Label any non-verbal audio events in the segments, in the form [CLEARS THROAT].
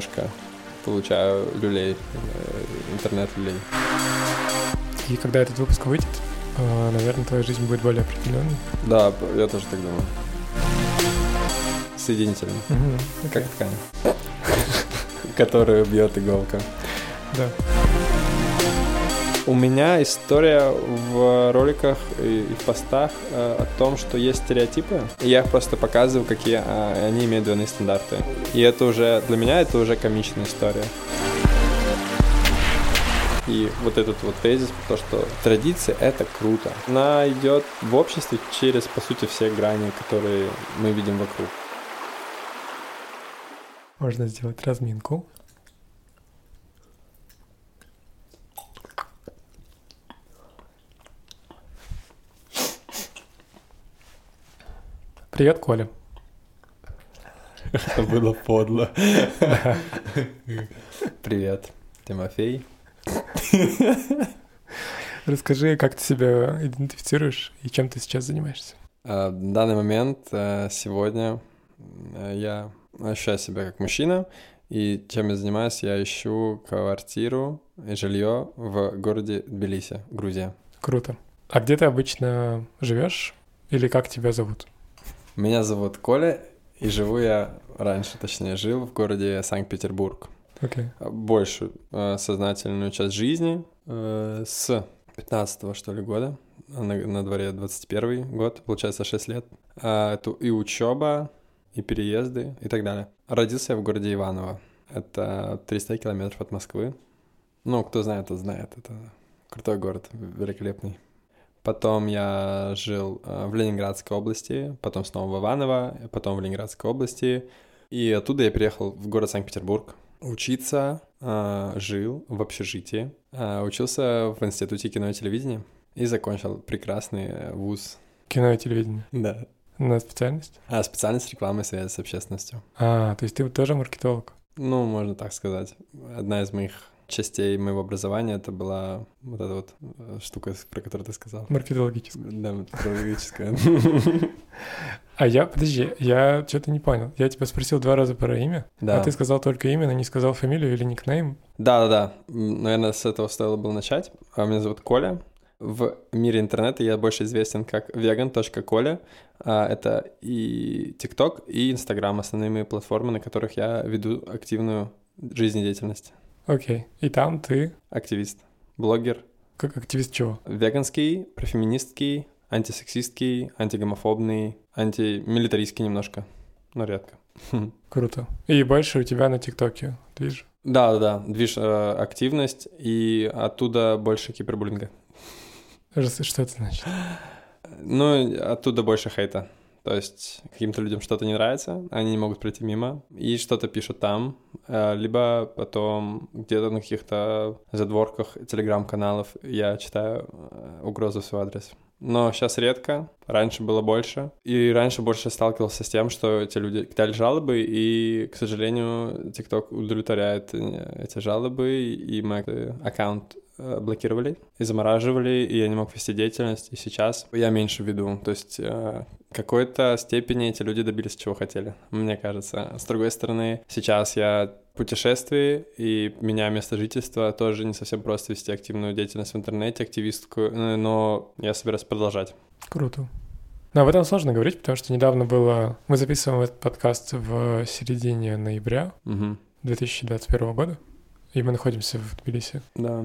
немножко, получаю люлей, э, интернет-люлей. И когда этот выпуск выйдет, э, наверное, твоя жизнь будет более определенной. Да, я тоже так думаю. Соединительно. Угу, Как ткань. [LAUGHS] Которую бьет иголка. Да. У меня история в роликах и в постах э, о том, что есть стереотипы, и я просто показываю, какие э, они имеют двойные стандарты. И это уже, для меня это уже комичная история. И вот этот вот тезис, то, что традиция — это круто. Она идет в обществе через, по сути, все грани, которые мы видим вокруг. Можно сделать разминку. Привет, Коля. Это было подло. [LAUGHS] Привет, Тимофей. Расскажи, как ты себя идентифицируешь и чем ты сейчас занимаешься? В данный момент, э, сегодня, э, я ощущаю себя как мужчина, и чем я занимаюсь, я ищу квартиру и жилье в городе Тбилиси, Грузия. Круто. А где ты обычно живешь? Или как тебя зовут? Меня зовут Коля, и живу я раньше, точнее, жил в городе Санкт-Петербург. Окей. Большую э, сознательную часть жизни э, с 15 что ли, года, на, на дворе 21 год, получается 6 лет. А, это и учеба, и переезды, и так далее. Родился я в городе Иваново. Это 300 километров от Москвы. Ну, кто знает, тот знает. Это крутой город, великолепный. Потом я жил э, в Ленинградской области, потом снова в Иваново, потом в Ленинградской области. И оттуда я переехал в город Санкт-Петербург учиться, э, жил в общежитии, э, учился в Институте кино и телевидения и закончил прекрасный вуз. Кино и телевидение. Да. На специальность? А специальность рекламы и связи с общественностью. А, то есть ты тоже маркетолог? Ну, можно так сказать. Одна из моих частей моего образования это была вот эта вот э, штука, про которую ты сказал. Маркетологическая. Да, маркетологическая. А я, подожди, я что-то не понял. Я тебя спросил два раза про имя, Да. а ты сказал только имя, но не сказал фамилию или никнейм. Да-да-да. Наверное, с этого стоило было начать. А Меня зовут Коля. В мире интернета я больше известен как vegan.коля. А, Это и TikTok, и Instagram, основные мои платформы, на которых я веду активную жизнедеятельность. Окей. И там ты Активист, блогер, как активист чего? веганский, профеминистский, антисексистский, антигомофобный, антимилитаристский немножко, но редко. [LAUGHS] Круто. И больше у тебя на ТикТоке, видишь? Да, да, да, движ э, активность, и оттуда больше кибербуллинга. Что это значит? Ну, оттуда больше хейта. То есть каким-то людям что-то не нравится, они не могут пройти мимо, и что-то пишут там, э, либо потом где-то на каких-то задворках телеграм-каналов я читаю э, угрозы в свой адрес. Но сейчас редко, раньше было больше. И раньше больше сталкивался с тем, что эти люди кидали жалобы, и, к сожалению, TikTok удовлетворяет э, эти жалобы, и мой аккаунт блокировали и замораживали, и я не мог вести деятельность, и сейчас я меньше веду. То есть э, в какой-то степени эти люди добились чего хотели, мне кажется. С другой стороны, сейчас я путешествии, и меня место жительства тоже не совсем просто вести активную деятельность в интернете, активистскую, э, но я собираюсь продолжать. Круто. Но об этом сложно говорить, потому что недавно было... Мы записываем этот подкаст в середине ноября Мгм. 2021 года, и мы находимся в Тбилиси. Да.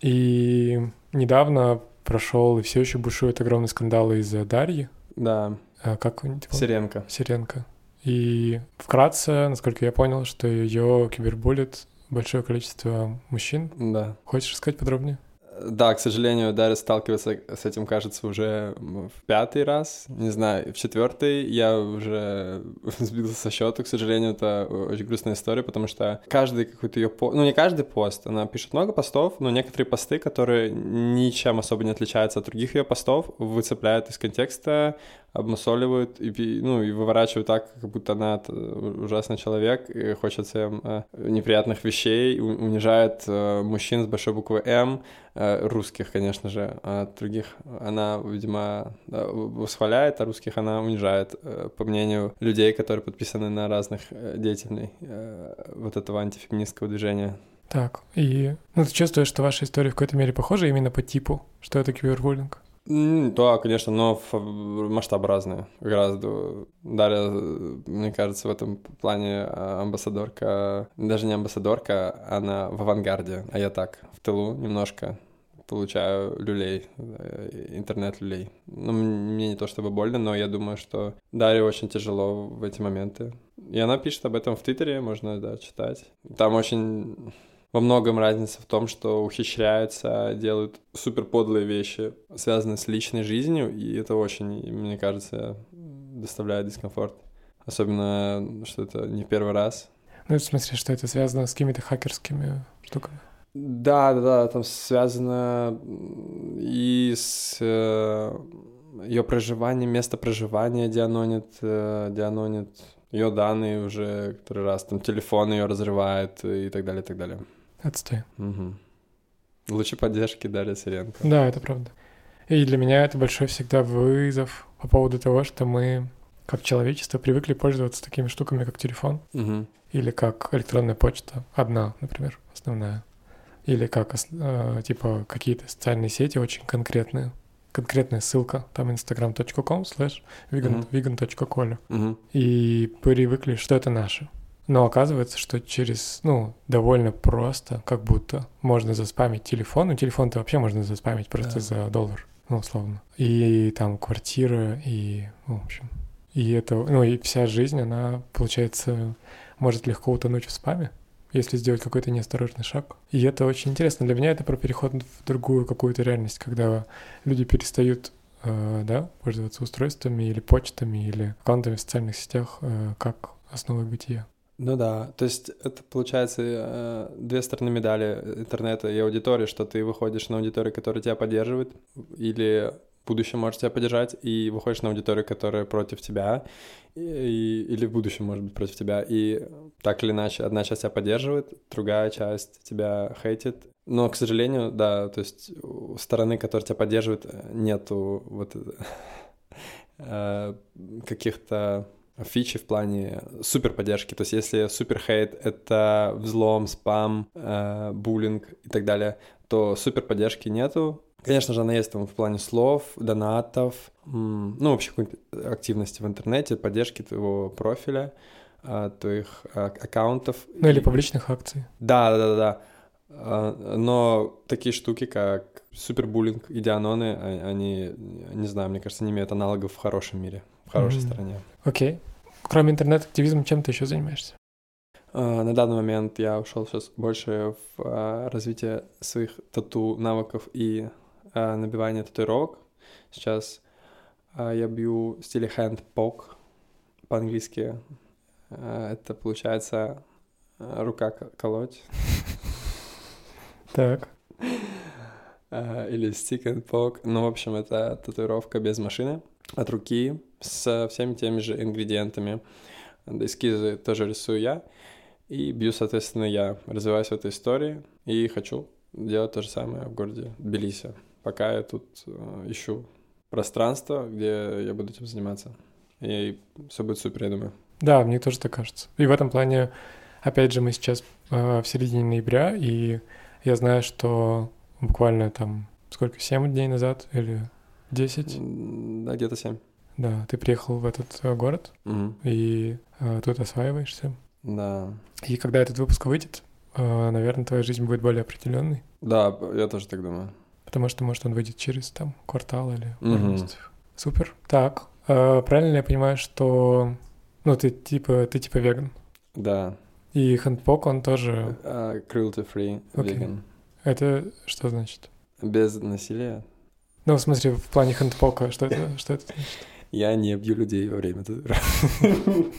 И недавно прошел и все еще бушует огромный скандал из-за Дарьи. Да, А, Как типа, Сиренко. Сиренко. И вкратце, насколько я понял, что ее кибербулит большое количество мужчин. Да. Хочешь рассказать подробнее? Да, к сожалению, Дарья сталкивается с этим, кажется, уже в пятый раз, не знаю, в четвертый. Я уже [LAUGHS] сбился со счету, к сожалению, это очень грустная история, потому что каждый какой-то ее пост, ну не каждый пост, она пишет много постов, но некоторые посты, которые ничем особо не отличаются от других ее постов, выцепляют из контекста, обмусоливают и, ну, и выворачивают так, как будто она ужасный человек и хочет всем э, неприятных вещей, унижает э, мужчин с большой буквы М, э, русских, конечно же, а других она, видимо, да, восхваляет, а русских она унижает, по мнению людей, которые подписаны на разных э, деятелей вот этого антифеминистского движения. Так, и ну, ты чувствуешь, что ваша история в какой-то мере похожа именно по типу, что это кибербуллинг? Да, конечно, но масштаб разный. Гораздо. Дарья, э, мне кажется, в этом плане а, амбассадорка, даже не амбассадорка, она в авангарде, а я так, в тылу немножко получаю люлей, э, интернет-люлей. Ну, мне не то чтобы больно, но я думаю, что Дарье очень тяжело в эти моменты. И она пишет об этом в Твиттере, можно, да, читать. Там очень во многом разница в том, что ухищряются, делают супер подлые вещи, связанные с личной жизнью, и это очень, мне кажется, доставляет дискомфорт. Особенно, что это не первый раз. Ну, в смысле, что это связано с какими-то хакерскими штуками? Да, да, да, там связано и с ее проживанием, место проживания дианонит, э, дианонит ее данные уже который раз, там телефон ее разрывает и так далее, и так далее. Отстой. Мгм. Лучше поддержки Дарья Сиренко. Да, это правда. И для меня это большой всегда вызов по поводу того, что мы, как человечество, привыкли пользоваться такими штуками, как телефон, Мгм. или как электронная почта, одна, например, основная, или как э, типа какие-то социальные сети очень конкретные, конкретная ссылка, там instagram.com slash vegan, Мгм. vegan.cola. Мгм. И привыкли, что это наше. Но оказывается, что через, ну, довольно просто, как будто можно заспамить телефон. Ну, телефон-то вообще можно заспамить просто Да. за доллар, ну, условно. И там квартира, и, ну, в общем. И это, ну, и вся жизнь, она, получается, может легко утонуть в спаме, если сделать какой-то неосторожный шаг. И это очень интересно. Для меня это про переход в другую какую-то реальность, когда люди перестают э, да, пользоваться устройствами или почтами или аккаунтами в социальных сетях э, как основой бытия. Ну да, то есть это получается э, две стороны медали интернета и аудитории, что ты выходишь на аудиторию, которая тебя поддерживает, или в будущем может тебя поддержать, и выходишь на аудиторию, которая против тебя, и, или в будущем может быть против тебя, и так или иначе одна часть тебя поддерживает, другая часть тебя хейтит. Но, к сожалению, да, то есть у стороны, которая тебя поддерживает, э, нету вот [LAUGHS] э, каких-то фичи в плане супер поддержки. То есть если супер хейт — это взлом, спам, э, буллинг и так далее, то супер поддержки нету. Конечно же, она есть там в плане слов, донатов, ну, вообще какой-то активности в интернете, поддержки твоего профиля, а, твоих а, аккаунтов. Ну или публичных акций. да, да, да, да. А, Но такие штуки, как супербуллинг и дианоны, а- они, не знаю, мне кажется, не имеют аналогов в хорошем мире, в хорошей Мгм. стране. Окей. Кроме интернет-активизма, чем ты еще занимаешься? А, На данный момент я ушел сейчас больше в развитие своих тату навыков и набивание татуировок. Сейчас я бью в стиле hand poke по-английски. Это получается рука колоть. Так. А, или stick and poke. Ну, в общем, это татуировка без машины от руки со всеми теми же ингредиентами. Эскизы тоже рисую я. И бью, соответственно, я. Развиваюсь в этой истории и хочу делать то же самое в городе Тбилиси. Пока я тут э, ищу пространство, где я буду этим заниматься. И все будет супер, я думаю. Да, мне тоже так кажется. И в этом плане, опять же, мы сейчас э, в середине ноября, и я знаю, что буквально там сколько, 7 дней назад или 10, М, Да, где-то 7. да, ты приехал в этот э, город и э, тут осваиваешься. Да. И когда этот выпуск выйдет, э, наверное, твоя жизнь будет более определенной, Да, я тоже так думаю. потому что, может, он выйдет через там квартал или пару месяцев. Супер. Так, э, правильно ли я понимаю, что, ну, ты типа, ты типа веган? Да. И хэндпок, он тоже... А, Cruelty free, Окей. vegan. Это что значит? Без насилия. Ну, в смысле, в плане хэндпока, что это, что это значит? Я не бью людей во время татуировки. [LAUGHS]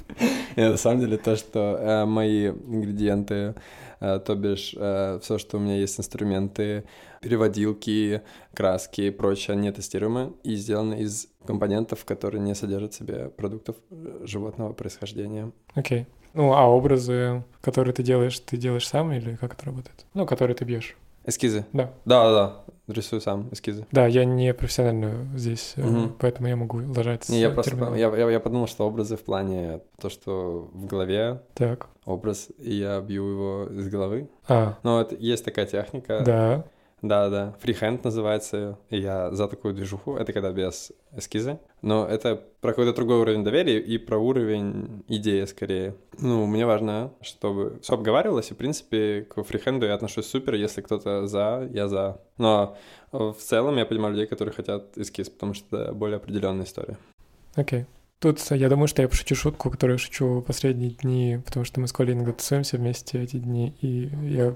Нет, на самом деле то, что э, мои ингредиенты, э, то бишь э, все, что у меня есть инструменты, переводилки, краски и прочее, не тестируемы и сделаны из компонентов, которые не содержат в себе продуктов животного происхождения. Окей. Okay. Ну, а образы, которые ты делаешь, ты делаешь сам или как это работает? Ну, которые ты бьешь. Эскизы? Да. Да, да, да. Рисую сам эскизы. Да, я не профессионально здесь, угу. поэтому я могу ложать. Не, я просто я, я, я подумал, что образы в плане то, что в голове так. образ, и я бью его из головы. А. Но это есть такая техника. Да. Да, да. Фрихенд называется. И я за такую движуху. Это когда без эскиза. Но это про какой-то другой уровень доверия и про уровень идеи скорее. Ну, мне важно, чтобы все обговаривалось, и, в принципе, к фрихенду я отношусь супер, если кто-то за, я за. Но в целом я понимаю людей, которые хотят эскиз, потому что это более определенная история. Окей. Okay. Тут я думаю, что я пошучу шутку, которую я шучу последние дни, потому что мы с Колей иногда тусуемся вместе эти дни, и я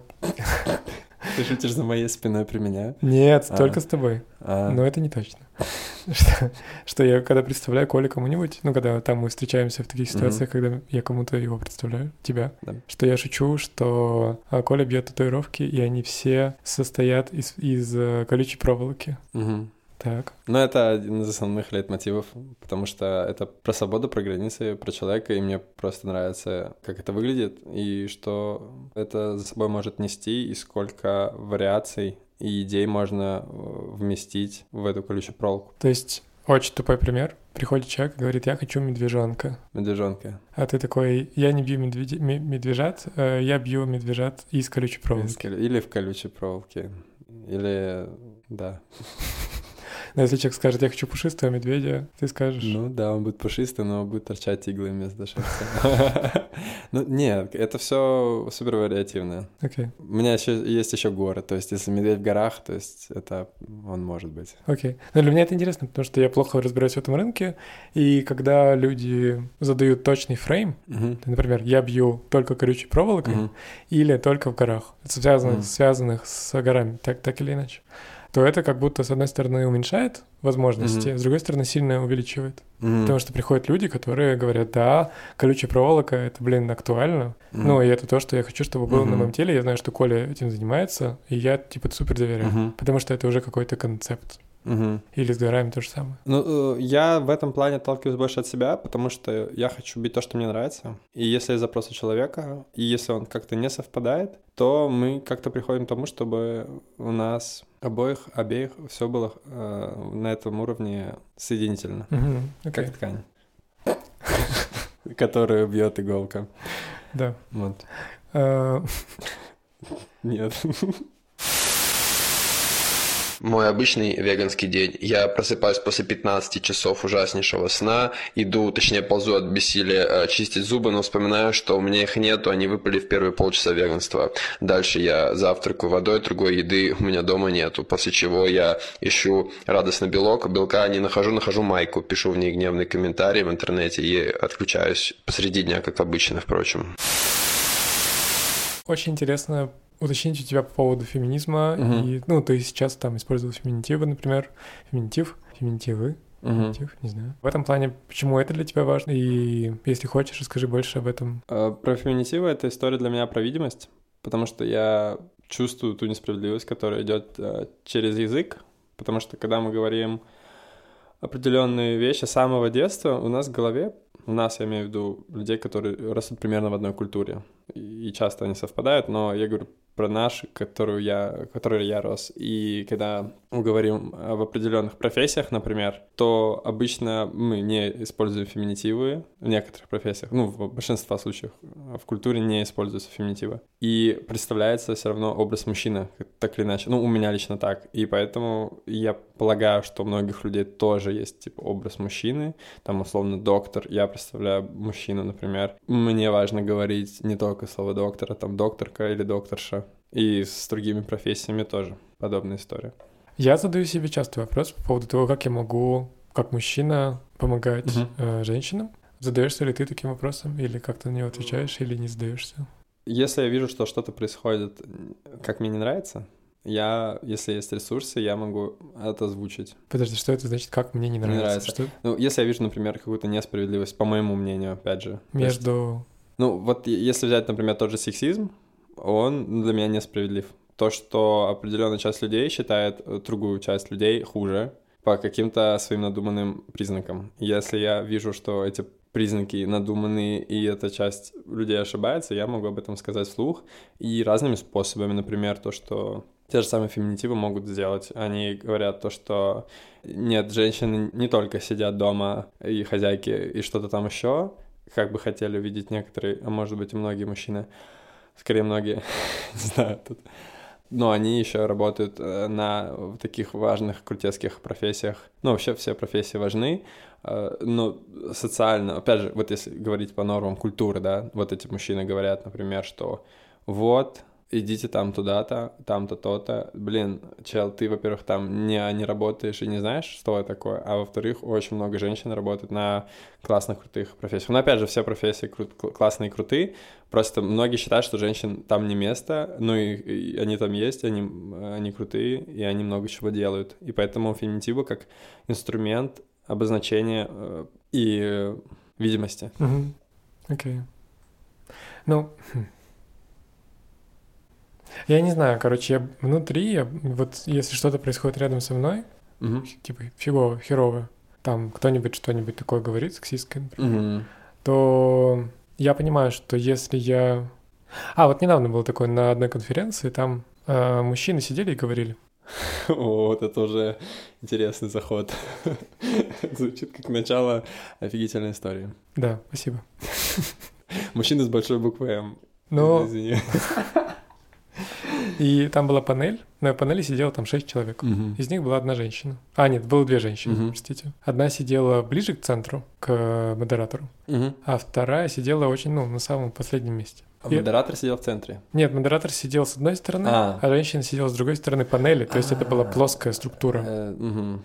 ты шутишь за моей спиной при меня? Нет, а. только с тобой. А. Но это не точно. [LAUGHS] Что, что я когда представляю Коля кому-нибудь, ну, когда там мы встречаемся в таких ситуациях, mm-hmm. когда я кому-то его представляю, тебя, да. что я шучу, что а, Коля бьет татуировки, и они все состоят из, из uh, колючей проволоки. Mm-hmm. Так. Ну, это один из основных лейтмотивов, потому что это про свободу, про границы, про человека, и мне просто нравится, как это выглядит, и что это за собой может нести, и сколько вариаций и идей можно э, вместить в эту колючую проволоку. То есть очень тупой пример. Приходит человек и говорит, я хочу медвежонка. Медвежонка. А ты такой, я не бью медведь... медвежат, э, я бью медвежат из колючей проволоки. Или в колючей проволоке. Или... да. Но если человек скажет, я хочу пушистого медведя, ты скажешь... Ну да, он будет пушистый, но будет торчать иглы вместо шерсти. [LAUGHS] Ну нет, это все супер вариативно. Окей. У меня еще есть еще горы, то есть если медведь в горах, то есть это он может быть. Окей. Но для меня это интересно, потому что я плохо разбираюсь в этом рынке, и когда люди задают точный фрейм, например, я бью только колючей проволокой или только в горах, связанных, с горами, так или иначе то это как будто, с одной стороны, уменьшает возможности, mm-hmm. с другой стороны, сильно увеличивает. Mm-hmm. Потому что приходят люди, которые говорят, да, колючая проволока, это, блин, актуально. Mm-hmm. Ну, и это то, что я хочу, чтобы было mm-hmm. на моем теле. Я знаю, что Коля этим занимается, и я, типа, супер доверяю. Mm-hmm. Потому что это уже какой-то концепт. Угу. Или с горами то же самое. Ну, э, я в этом плане отталкиваюсь больше от себя, потому что я хочу бить то, что мне нравится. И если есть запрос у человека, и если он как-то не совпадает, то мы как-то приходим к тому, чтобы у нас обоих, обеих все было э, на этом уровне соединительно. Угу. Okay. Как ткань. Которую бьет иголка. Да. Вот. Э, Нет. Мой обычный веганский день. Я просыпаюсь после 15 часов ужаснейшего сна, иду, точнее ползу от бессилия э, чистить зубы, но вспоминаю, что у меня их нету, они выпали в первые полчаса веганства. Дальше я завтракаю водой, другой еды у меня дома нету, после чего я ищу радостно белок, белка не нахожу, нахожу майку, пишу в ней гневный комментарий в интернете и отключаюсь посреди дня, как обычно, впрочем. Очень интересно уточнить у тебя по поводу феминизма. Угу. И, ну, ты сейчас там использовал феминитивы, например. Феминитив, феминитивы. Угу. Феминитив, не знаю. В этом плане, почему это для тебя важно? И если хочешь, расскажи больше об этом. А, про феминитивы это история для меня про видимость, потому что я чувствую ту несправедливость, которая идет а, через язык, потому что когда мы говорим определенные вещи с самого детства, у нас в голове у нас, я имею в виду, людей, которые растут примерно в одной культуре. И часто они совпадают, но я говорю про нашу, которую я, которой я рос. И когда мы говорим об определенных профессиях, например, то обычно мы не используем феминитивы в некоторых профессиях, ну, в большинстве случаев в культуре не используются феминитивы. И представляется все равно образ мужчины, так или иначе. Ну, у меня лично так. И поэтому я полагаю, что у многих людей тоже есть, типа, образ мужчины. Там, условно, доктор. Я представляю мужчину, например. Мне важно говорить не только слово доктора, там, докторка или докторша. И с другими профессиями тоже подобная история. Я задаю себе часто вопрос по поводу того, как я могу, как мужчина, помогать угу. э, женщинам. Задаешься ли ты таким вопросом, или как-то на него отвечаешь, или не задаешься? Если я вижу, что что-то происходит, как мне не нравится, я, если есть ресурсы, я могу это озвучить. Подожди, что это значит, как мне не Не нравится? нравится. Что Ну, если я вижу, например, какую-то несправедливость, по моему мнению, опять же. Между... ну, вот если взять, например, тот же сексизм, он для меня несправедлив. То, что определенная часть людей считает э, другую часть людей хуже по каким-то своим надуманным признакам. Если я вижу, что эти признаки надуманные, и эта часть людей ошибается, я могу об этом сказать вслух и разными способами. Например, то, что те же самые феминитивы могут сделать. Они говорят то, что нет, женщины не только сидят дома и хозяйки, и что-то там еще, как бы хотели увидеть некоторые, а может быть и многие мужчины, скорее многие, [LAUGHS] не знаю, тут. Но они еще работают э, на таких важных крутецких профессиях. Ну, вообще все профессии важны, э, но социально, опять же, вот если говорить по нормам культуры, да, вот эти мужчины говорят, например, что вот, идите там туда-то, там-то, то-то. Блин, чел, ты, во-первых, там не, не работаешь и не знаешь, что это такое, а во-вторых, очень много женщин работает на классных, крутых профессиях. Но опять же, все профессии крут- кл- классные и крутые, просто многие считают, что женщин там не место, ну и, и они там есть, они, они крутые, и они много чего делают. И поэтому феминитивы как инструмент обозначения э, и э, видимости. Окей. Ну, хм. Я не знаю, короче, я внутри, я- вот если что-то происходит рядом со мной, Мгм. типа фигово, херово, там кто-нибудь что-нибудь такое говорит, сексистское, например, Мгм. то я понимаю, что если я... А, вот недавно было такое на одной конференции, там э, мужчины сидели и говорили. [LAUGHS] О, вот это уже интересный заход. [LAUGHS] Звучит как начало офигительной истории. Да, спасибо. [LAUGHS] Мужчина с большой буквы М. Но Извини. И там была панель, на панели сидело там шесть человек. Мгм. Из них была одна женщина. А, нет, было две женщины, Мгм. простите. Одна сидела ближе к центру, к модератору, Мгм. а вторая сидела очень, ну, на самом последнем месте. А И- модератор сидел в центре. Нет, модератор сидел с одной стороны, А. а, женщина сидела с другой стороны панели, то есть это была А. плоская структура. Э, мгм.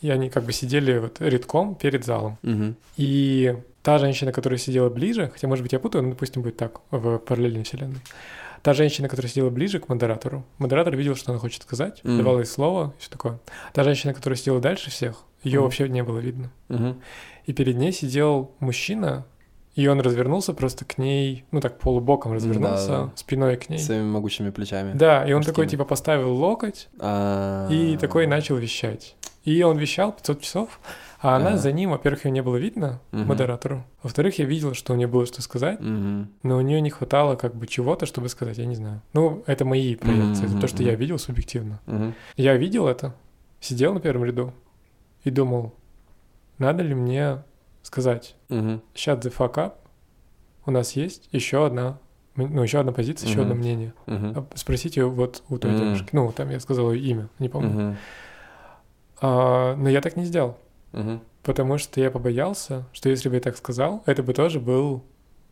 И они как бы сидели вот редком перед залом. Мгм. И та женщина, которая сидела ближе, хотя, может быть, я путаю, но, допустим, будет так, в параллельной вселенной. Та женщина, которая сидела ближе к модератору, модератор видел, что она хочет сказать, Мгм. давал ей слово и все такое. Та женщина, которая сидела дальше всех, ее Мгм. вообще не было видно. Мгм. И перед ней сидел мужчина, и он развернулся просто к ней, ну так полубоком развернулся, Да-да. спиной к ней. Своими могучими плечами. Да, и он Мужскими. такой типа поставил локоть А. и такой начал вещать. И он вещал 500 часов, а она Ага. за ним, во-первых, ее не было видно, Мгм. модератору. Во-вторых, я видел, что у нее было что сказать, Мгм. но у нее не хватало как бы чего-то, чтобы сказать, я не знаю. Ну, это мои проекции, это то, что я видел субъективно. Мгм. Я видел это, сидел на первом ряду и думал, надо ли мне сказать, Мгм. shut the fuck up, у нас есть еще одна, ну, еще одна позиция, еще Мгм. одно мнение. Мгм. А Спросите вот у той Мгм. девушки. Ну, там я сказал ее имя, не помню. Мгм. А, но я так не сделал, Мгм. потому что я побоялся, что если бы я так сказал, это бы тоже был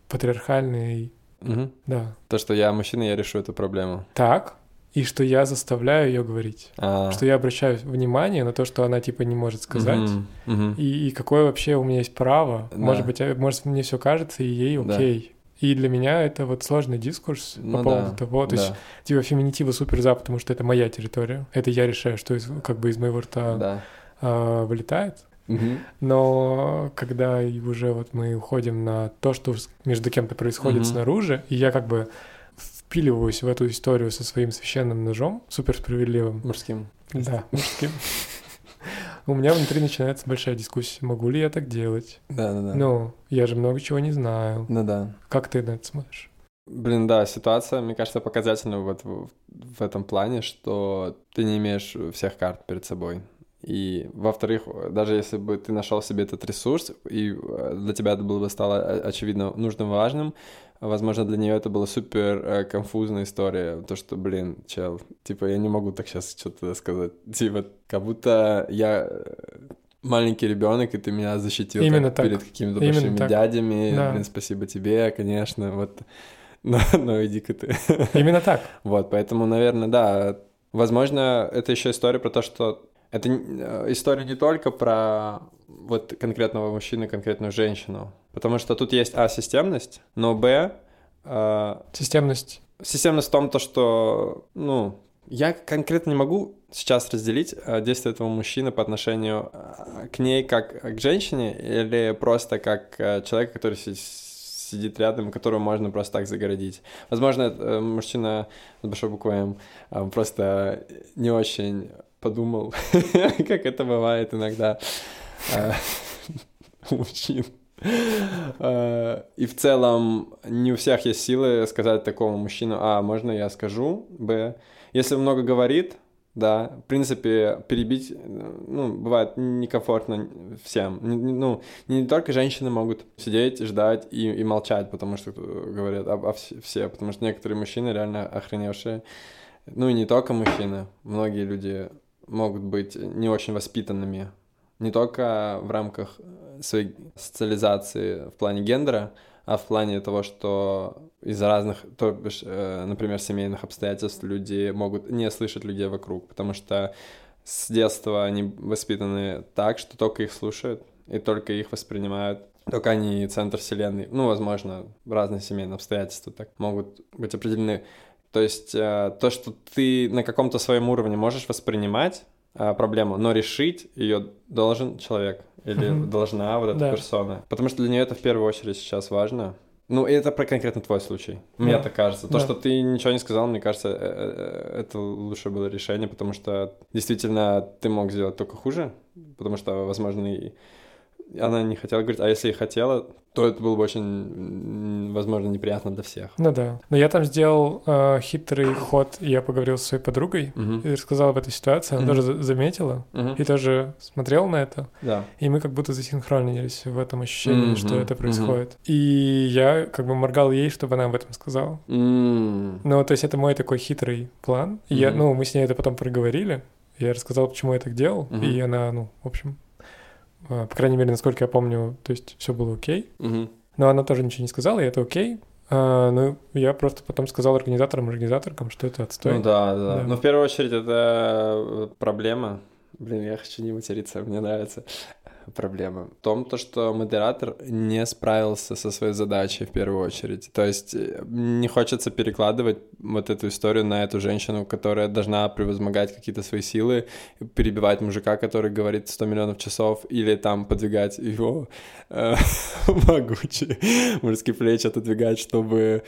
патриархальный, Мгм. да, То, что я мужчина, я решу эту проблему. так, и что я заставляю ее говорить. А. Что я обращаю внимание на то, что она типа не может сказать. Мгм. И, и какое вообще у меня есть право. Да. Может быть, а- может, мне все кажется, и ей Да. окей. И для меня это вот сложный дискурс Ну по поводу да, того, то есть да, типа феминитива супер за, потому что это моя территория. Это я решаю, что из, как бы из моего рта да. а, вылетает. Но когда уже вот мы уходим на то, что между кем-то происходит снаружи, и я как бы впиливаюсь в эту историю со своим священным ножом, супер справедливым, Мужским. да, мужским, у меня внутри начинается большая дискуссия, могу ли я так делать? Да, да, да. Ну, я же много чего не знаю. Ну да. Как ты на это смотришь? Блин, да, ситуация, мне кажется, показательна вот в, в этом плане, что ты не имеешь всех карт перед собой. И, во-вторых, даже если бы ты нашел себе этот ресурс, и э, для тебя это было бы стало э, очевидно нужным, важным, возможно, для нее это была супер э, конфузная история. То, что, блин, чел, типа, я не могу так сейчас что-то сказать. Типа, как будто я маленький ребенок, и ты меня защитил Именно так так. перед какими-то большими так. дядями. Да. Блин, спасибо тебе, конечно. Вот [LAUGHS] но, но иди-ка ты. Именно так. [LAUGHS] Вот, поэтому, наверное, да. Возможно, это еще история про то, что это э, история не только про вот конкретного мужчину, конкретную женщину. Потому что тут есть, а, системность, но, б, э, Системность. системность в том, то, что, ну, Я конкретно не могу сейчас разделить э, действие этого мужчины по отношению э, к ней как к женщине или просто как э, человек, который сидит рядом, которого можно просто так загородить. Возможно, мужчина с большой буквой М просто не очень подумал, [LAUGHS] как это бывает иногда [LAUGHS] у мужчин. И в целом не у всех есть силы сказать такому мужчину, а, можно я скажу, б. Если много говорит, да, в принципе, перебить, ну, бывает некомфортно всем. Ну, не только женщины могут сидеть, ждать и, и молчать, потому что говорят, а, а все, потому что некоторые мужчины реально охреневшие. Ну и не только мужчины, многие люди могут быть не очень воспитанными, не только в рамках своей социализации в плане гендера, а в плане того, что из-за разных, то бишь, э, например, семейных обстоятельств люди могут не слышать людей вокруг, потому что с детства они воспитаны так, что только их слушают и только их воспринимают. Только они центр вселенной. Ну, возможно, разные семейные обстоятельства так могут быть определены. То есть э, то, что ты на каком-то своем уровне можешь воспринимать э, проблему, но решить ее должен человек или должна вот эта да. персона. Потому что для нее это в первую очередь сейчас важно. Ну, и это про конкретно твой случай. Мне да. так кажется. То, да. что ты ничего не сказал, мне кажется, э, это лучше было решение, потому что действительно ты мог сделать только хуже, потому что, возможно, и она не хотела говорить, а если и хотела, то это было бы очень, возможно, неприятно для всех. Ну да. Но я там сделал э, хитрый ход, я поговорил с своей подругой uh-huh. и рассказал об этой ситуации, она uh-huh. тоже заметила uh-huh. и тоже смотрела на это. Да. И мы как будто засинхронились в этом ощущении, uh-huh. что это происходит. Uh-huh. И я как бы моргал ей, чтобы она об этом сказала. Uh-huh. Ну, то есть это мой такой хитрый план. Uh-huh. я, ну, мы с ней это потом проговорили. Я рассказал, почему я так делал, uh-huh. и она, ну, в общем, по крайней мере, насколько я помню, то есть все было окей. Угу. Но она тоже ничего не сказала, и это окей. А, ну, я просто потом сказал организаторам и организаторкам, что это отстой. Ну да, да, да. Но в первую очередь это э, проблема. Блин, я хочу не материться, мне нравится проблема в том, то, что модератор не справился со своей задачей в первую очередь. То есть э, не хочется перекладывать вот эту историю на эту женщину, которая должна превозмогать какие-то свои силы, перебивать мужика, который говорит 100 миллионов часов, или там подвигать его э, [LAUGHS] могучие мужские плечи, отодвигать, чтобы,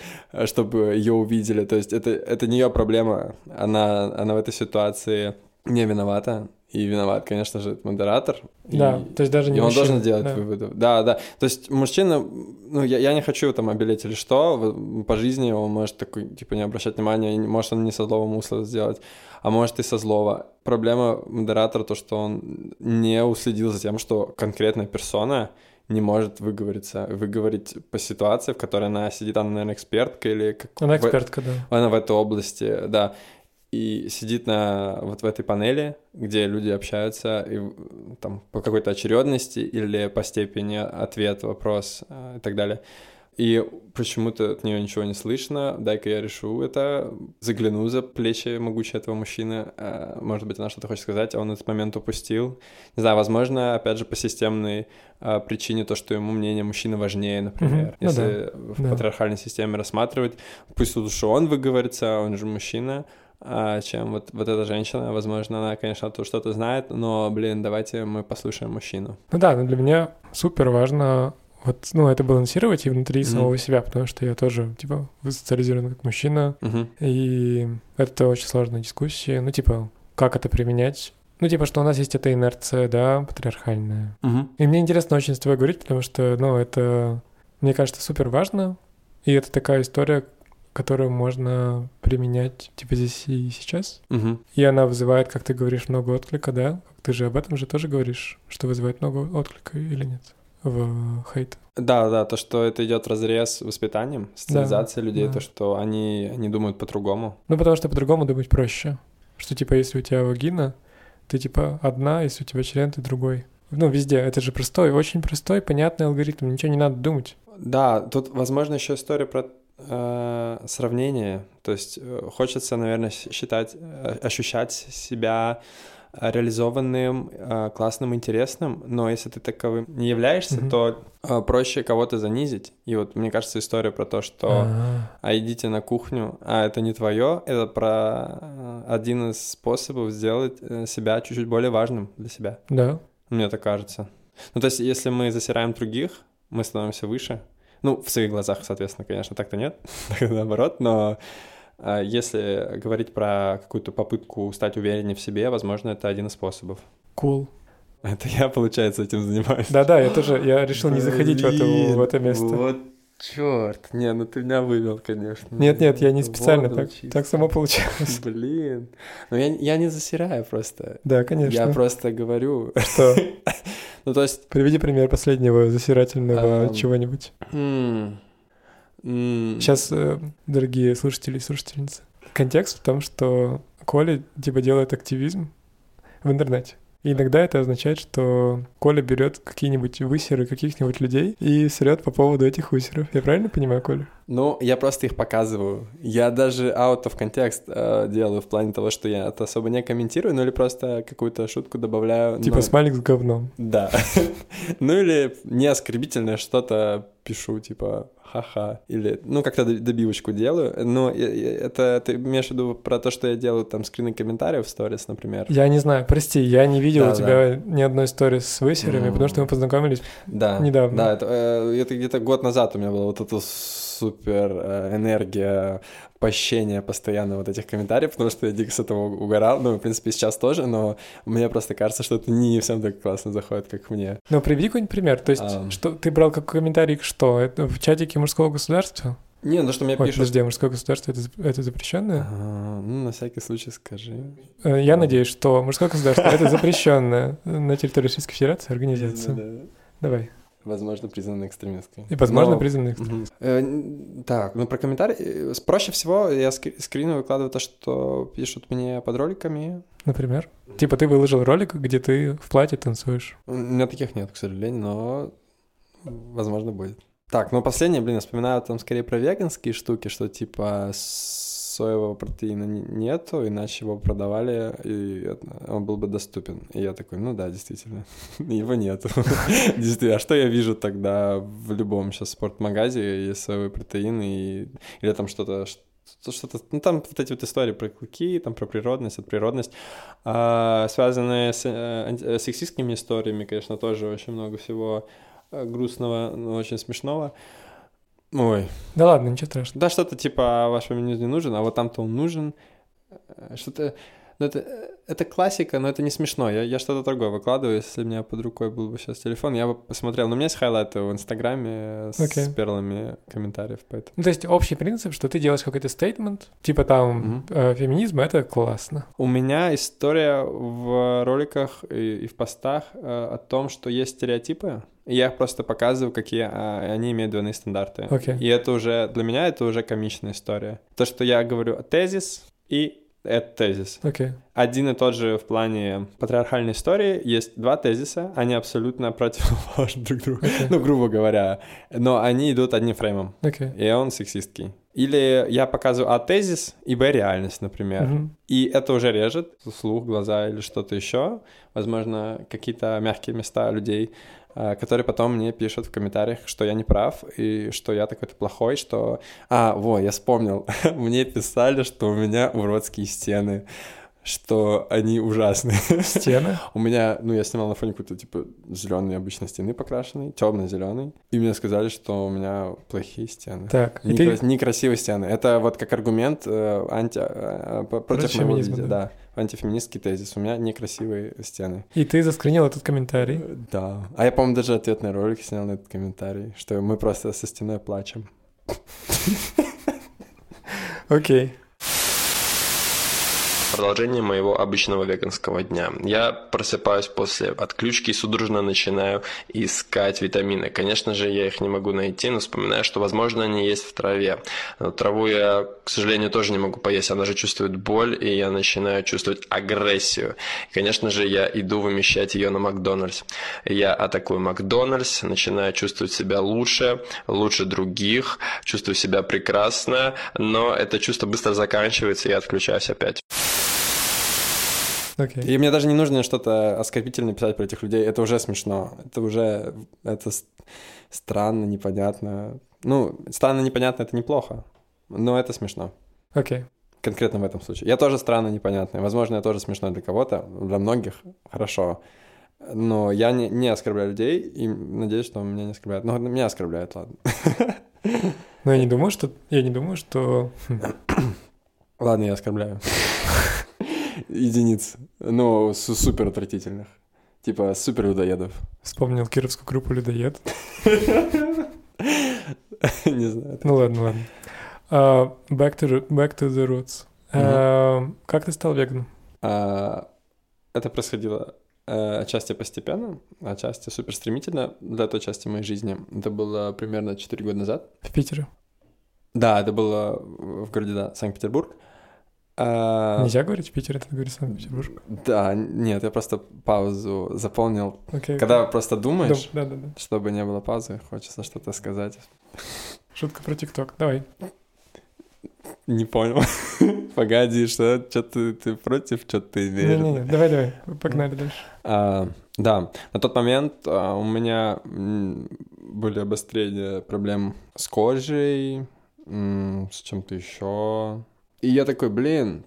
чтобы ее увидели. То есть это, это не ее проблема. Она, она в этой ситуации не виновата и виноват, конечно же, модератор. Да, и, то есть даже не И он мужчина, должен делать да. выводы. Да, да. То есть мужчина, ну, я, я не хочу там обелить или что, по жизни он может такой, типа, не обращать внимания, может он не со злого мусла сделать, а может и со злого. Проблема модератора то, что он не уследил за тем, что конкретная персона не может выговориться, выговорить по ситуации, в которой она сидит, она, наверное, экспертка или... Как она экспертка, в... да. Она в этой области, да и сидит на вот в этой панели, где люди общаются и там по какой-то очередности или по степени ответ, вопрос э, и так далее. И почему-то от нее ничего не слышно. Дай-ка я решу это. Загляну за плечи могучего этого мужчины. Э, может быть, она что-то хочет сказать, а он этот момент упустил. Не знаю, возможно, опять же, по системной э, причине то, что ему мнение мужчины важнее, например. Mm-hmm. Если ну, да. в да. патриархальной системе рассматривать, пусть лучше он выговорится, он же мужчина, чем вот, вот эта женщина. Возможно, она, конечно, тут что-то знает, но, блин, давайте мы послушаем мужчину. Ну да, но для меня супер важно вот, ну, это балансировать и внутри mm-hmm. самого себя, потому что я тоже, типа, социализирован как мужчина, mm-hmm. и это очень сложная дискуссия, ну, типа, как это применять, ну, типа, что у нас есть эта инерция, да, патриархальная. Mm-hmm. И мне интересно очень с тобой говорить, потому что, ну, это, мне кажется, супер важно, и это такая история, которую можно применять типа здесь и сейчас. Угу. И она вызывает, как ты говоришь, много отклика, да? Ты же об этом же тоже говоришь, что вызывает много отклика или нет в хейт. Да, да, то, что это идет разрез воспитанием, социализацией да, людей, да. то, что они, они думают по-другому. Ну, потому что по-другому думать проще. Что, типа, если у тебя вагина, ты, типа, одна, если у тебя член, ты другой. Ну, везде. Это же простой, очень простой, понятный алгоритм. Ничего не надо думать. Да, тут, возможно, еще история про сравнение. То есть э, хочется, наверное, считать, э, ощущать себя реализованным, э, классным, интересным, но если ты таковым не являешься, mm-hmm. то проще кого-то занизить. И вот мне кажется история про то, что А-а-а. а идите на кухню, а это не твое, это про один из способов сделать э, себя чуть-чуть более важным для себя. Да. Мне так кажется. Ну, то есть, если мы засираем других, мы становимся выше. Ну, в своих глазах, соответственно, конечно, так-то нет, [LAUGHS] наоборот, но а, если говорить про какую-то попытку стать увереннее в себе, возможно, это один из способов. Cool. Это я, получается, этим занимаюсь. Да-да, я тоже, я решил не заходить в это, в это место. Вот черт. Не, ну ты меня вывел, конечно. Нет-нет, я не специально, так, так само получилось. Блин. Ну я, я не засираю просто. Да, конечно. Я просто говорю. Что? [LAUGHS] ну то есть... Приведи пример последнего засирательного um... чего-нибудь. Mm. Mm. Сейчас, э, дорогие слушатели и слушательницы, контекст в том, что Коля типа делает активизм в интернете. И иногда это означает, что Коля берет какие-нибудь высеры каких-нибудь людей и срет по поводу этих высеров. Я правильно понимаю, Коля? Ну, я просто их показываю. Я даже out of context э, делаю в плане того, что я это особо не комментирую, ну или просто какую-то шутку добавляю. Типа но... смайлик с говном. Да. [LAUGHS] ну или не оскорбительное что-то пишу, типа ха-ха, или, ну, как-то добивочку делаю, но это ты имеешь в виду про то, что я делаю там скрины комментариев в сторис, например? Я не знаю, прости, я не видел да, у тебя да. ни одной сторис с высерами, mm-hmm. потому что мы познакомились да, недавно. Да, это, э, это где-то год назад у меня было вот это супер э, энергия пощения постоянно вот этих комментариев, потому что я дико с этого угорал. Ну, в принципе, сейчас тоже, но мне просто кажется, что это не всем так классно заходит, как мне. Ну, приведи какой-нибудь пример. То есть, а... что ты брал как комментарий, что? Это в чатике мужского государства? Не, ну что мне Ой, пишут... подожди, а мужское государство это, это запрещенное? А, ну, на всякий случай скажи. Э, я надеюсь, что мужское государство это запрещенная на территории Российской Федерации организация. [LAUGHS] Давай. Возможно, признанной экстремисткой. И, возможно, Но... признанной экстремисткой. Э, так, ну про комментарии. Э, проще всего я скрину выкладываю то, что пишут мне под роликами. Например? Типа ты выложил ролик, где ты в платье танцуешь. У меня таких нет, к сожалению, но возможно будет. Так, ну последнее, блин, я вспоминаю там скорее про веганские штуки, что типа соевого протеина нету, иначе его продавали, и он был бы доступен. И я такой, ну да, действительно, [LAUGHS] его нету. [LAUGHS] Действительно, а что я вижу тогда в любом сейчас спортмагазе, есть соевый протеин, и... или там что-то что-то, ну там вот эти вот истории про клыки, там про природность, отприродность, а, связанные с э, сексистскими историями, конечно, тоже очень много всего э, грустного, но очень смешного. Ой. Да ладно, ничего страшного. Да, что-то типа «А ваш феминизм не нужен, а вот там-то он нужен. Э, что-то... Ну, это, это классика, но это не смешно. Я, я что-то другое выкладываю. Если у меня под рукой был бы сейчас телефон, я бы посмотрел. Но у меня есть хайлайты в Инстаграме с okay. перлами комментариев. Поэтому. Ну, то есть общий принцип, что ты делаешь какой-то стейтмент, типа там mm-hmm. э, феминизм — это классно. У меня история в роликах и, и в постах э, о том, что есть стереотипы, я просто показываю, какие а, они имеют двойные стандарты. Okay. И это уже, для меня это уже комичная история. То, что я говорю тезис и это тезис. Okay. Один и тот же в плане патриархальной истории. Есть два тезиса, они абсолютно противоположны [LAUGHS] друг другу. Okay. Ну, грубо говоря. Но они идут одним фреймом. Okay. И он сексистский. Или я показываю А тезис и Б реальность, например. Mm-hmm. И это уже режет слух, глаза или что-то еще. Возможно, какие-то мягкие места людей Э, которые потом мне пишут в комментариях, что я не прав, и что я такой-то плохой, что... А, во, я вспомнил. [LAUGHS] мне писали, что у меня уродские стены что они ужасные. Стены? У меня, ну, я снимал на фоне какой-то, типа, зеленой обычной стены покрашенной, темно-зеленой. И мне сказали, что у меня плохие стены. Так, Некра... ты... Некрасивые стены. Это вот как аргумент э, анти... э, против, против моего видео, да. да. Антифеминистский тезис. У меня некрасивые стены. И ты заскринил этот комментарий? Э, да. А я, по-моему, даже ответный ролик снял на этот комментарий, что мы просто со стеной плачем. Окей. Продолжение моего обычного веганского дня. Я просыпаюсь после отключки и судорожно начинаю искать витамины. Конечно же, я их не могу найти, но вспоминаю, что, возможно, они есть в траве. Но траву я, к сожалению, тоже не могу поесть. Она же чувствует боль, и я начинаю чувствовать агрессию. И, конечно же, я иду вымещать ее на Макдональдс. Я атакую Макдональдс, начинаю чувствовать себя лучше, лучше других, чувствую себя прекрасно, но это чувство быстро заканчивается, и я отключаюсь опять. Okay. И мне даже не нужно что-то оскорбительно писать про этих людей. Это уже смешно. Это уже... Это странно, непонятно. Ну, странно, непонятно — это неплохо. Но это смешно. Окей. Okay. конкретно в этом случае. Я тоже странно непонятный. Возможно, я тоже смешной для кого-то, для многих хорошо. Но я не, не оскорбляю людей и надеюсь, что меня не оскорбляют. Но меня оскорбляют, ладно. [LAUGHS] Но я не думаю, что... Я не думаю, что... Хм. Ладно, я оскорбляю. [LAUGHS] Единиц. Ну, супер отвратительных. Типа супер людоедов. Вспомнил кировскую группу людоед. [LAUGHS] Не знаю. Ну ладно, ладно. Uh, back, to, back to the roots. Uh, как ты стал веганом? Uh, это происходило uh, отчасти постепенно, отчасти супер стремительно для той части моей жизни. Это было примерно 4 года назад. В Питере? Да, это было в городе, да, Санкт-Петербург. А... Нельзя говорить в Питере, ты говоришь Санкт-Петербург. Да, нет, я просто паузу заполнил. Okay, Когда okay. просто думаешь, да, да, да. чтобы не было паузы, хочется что-то сказать. Шутка про ТикТок, давай. Не понял. [LAUGHS] Погоди, что, что ты, ты против, что ты имеешь? Не-не-не, давай-давай, погнали дальше. А, да, на тот момент а, у меня были обострения проблем с кожей, с чем-то еще, и я такой, блин,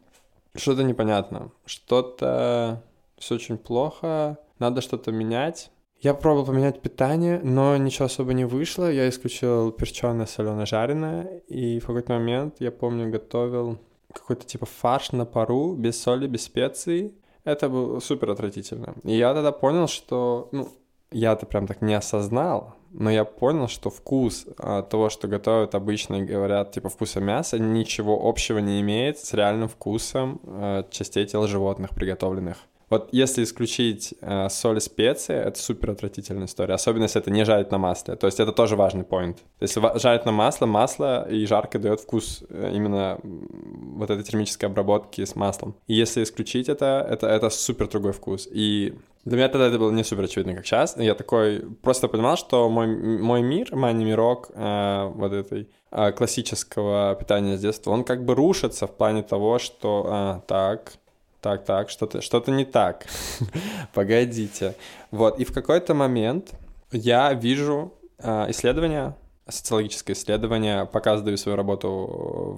что-то непонятно, что-то все очень плохо, надо что-то менять. Я пробовал поменять питание, но ничего особо не вышло. Я исключил перченое, соленое, жареное. И в какой-то момент, я помню, готовил какой-то типа фарш на пару, без соли, без специй. Это было супер отвратительно. И я тогда понял, что, ну, я-то прям так не осознал, но я понял, что вкус а, того, что готовят обычно, говорят, типа, вкуса мяса, ничего общего не имеет с реальным вкусом а, частей тел животных приготовленных. Вот если исключить э, соль и специи, это супер отвратительная история, особенно если это не жарить на масле. То есть это тоже важный поинт. Если жарить на масло, масло и жарко дает вкус э, именно вот этой термической обработки с маслом. И если исключить это, это, это супер другой вкус. И для меня тогда это было не супер очевидно, как сейчас. Я такой просто понимал, что мой, мой мир, мой мирок э, вот этой э, классического питания с детства, он как бы рушится в плане того, что а, так, так, так, что-то что не так. [LAUGHS] Погодите. Вот, и в какой-то момент я вижу э, исследования, социологическое исследование, пока сдаю свою работу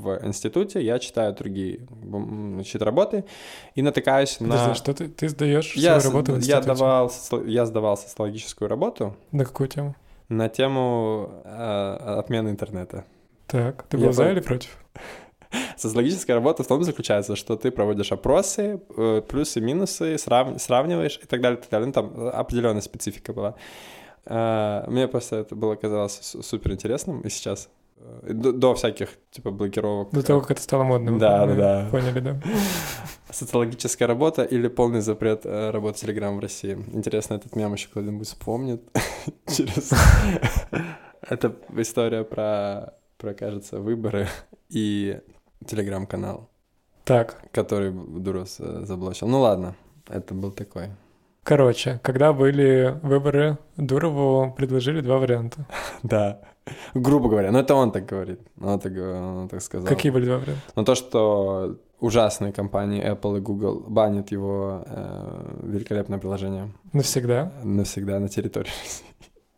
в институте, я читаю другие значит, работы и натыкаюсь Подожди, на... что ты, ты сдаешь я, свою работу в институте? Я, давал, я сдавал социологическую работу. На какую тему? На тему э, отмены интернета. Так, ты был я за по... или против? [LAUGHS] Социологическая работа в том заключается, что ты проводишь опросы, э, плюсы, минусы, срав... сравниваешь и так далее, и так далее. Ну, там определенная специфика была. А, мне просто это было казалось супер интересным, и сейчас э, до, до всяких, типа, блокировок. До того, как это стало модным. Да, да, да. Поняли, да. [LAUGHS] Социологическая работа или полный запрет э, работы Telegram в России. Интересно, этот мем еще кто-нибудь вспомнит [LAUGHS] через... [LAUGHS] Это история про, про, кажется, выборы и телеграм-канал. Так. Который Дурос заблочил. Ну ладно, это был такой. Короче, когда были выборы, Дурову предложили два варианта. [LAUGHS] Да. Грубо говоря, но это он так говорит. Он так, он так сказал. Какие были два варианта? Ну то, что ужасные компании Apple и Google банят его э, великолепное приложение. Навсегда? Навсегда на территории России.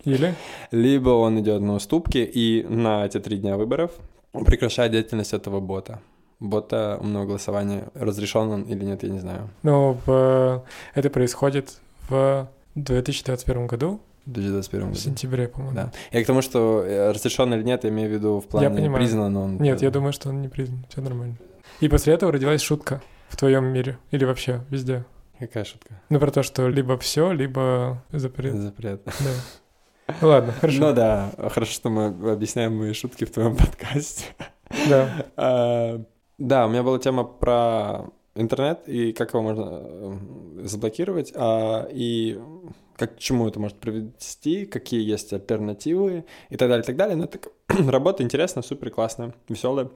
Или? Либо он идет на уступки и на эти три дня выборов прекращает деятельность этого бота. Бота умного голосования, разрешен он или нет, я не знаю. Но в... это происходит в 2021 году, в 2021 году. В сентябре, по-моему. Да. Я к тому, что э, разрешен или нет, я имею в виду в плане я понимаю. признан он. Нет, я думаю, что он не признан. Все нормально. И после этого родилась шутка в твоем мире или вообще везде. Какая шутка? Ну, про то, что либо все, либо запрет. Запрет. Да. Ну ладно, хорошо. Ну да, хорошо, что мы объясняем мои шутки в твоем [LAUGHS] подкасте. Да. Да, у меня была тема про интернет и как его можно э, заблокировать, а, и как, к чему это может привести, какие есть альтернативы и так далее, и так далее. Но это [CLEARS THROAT] работа интересная, супер классная, веселая.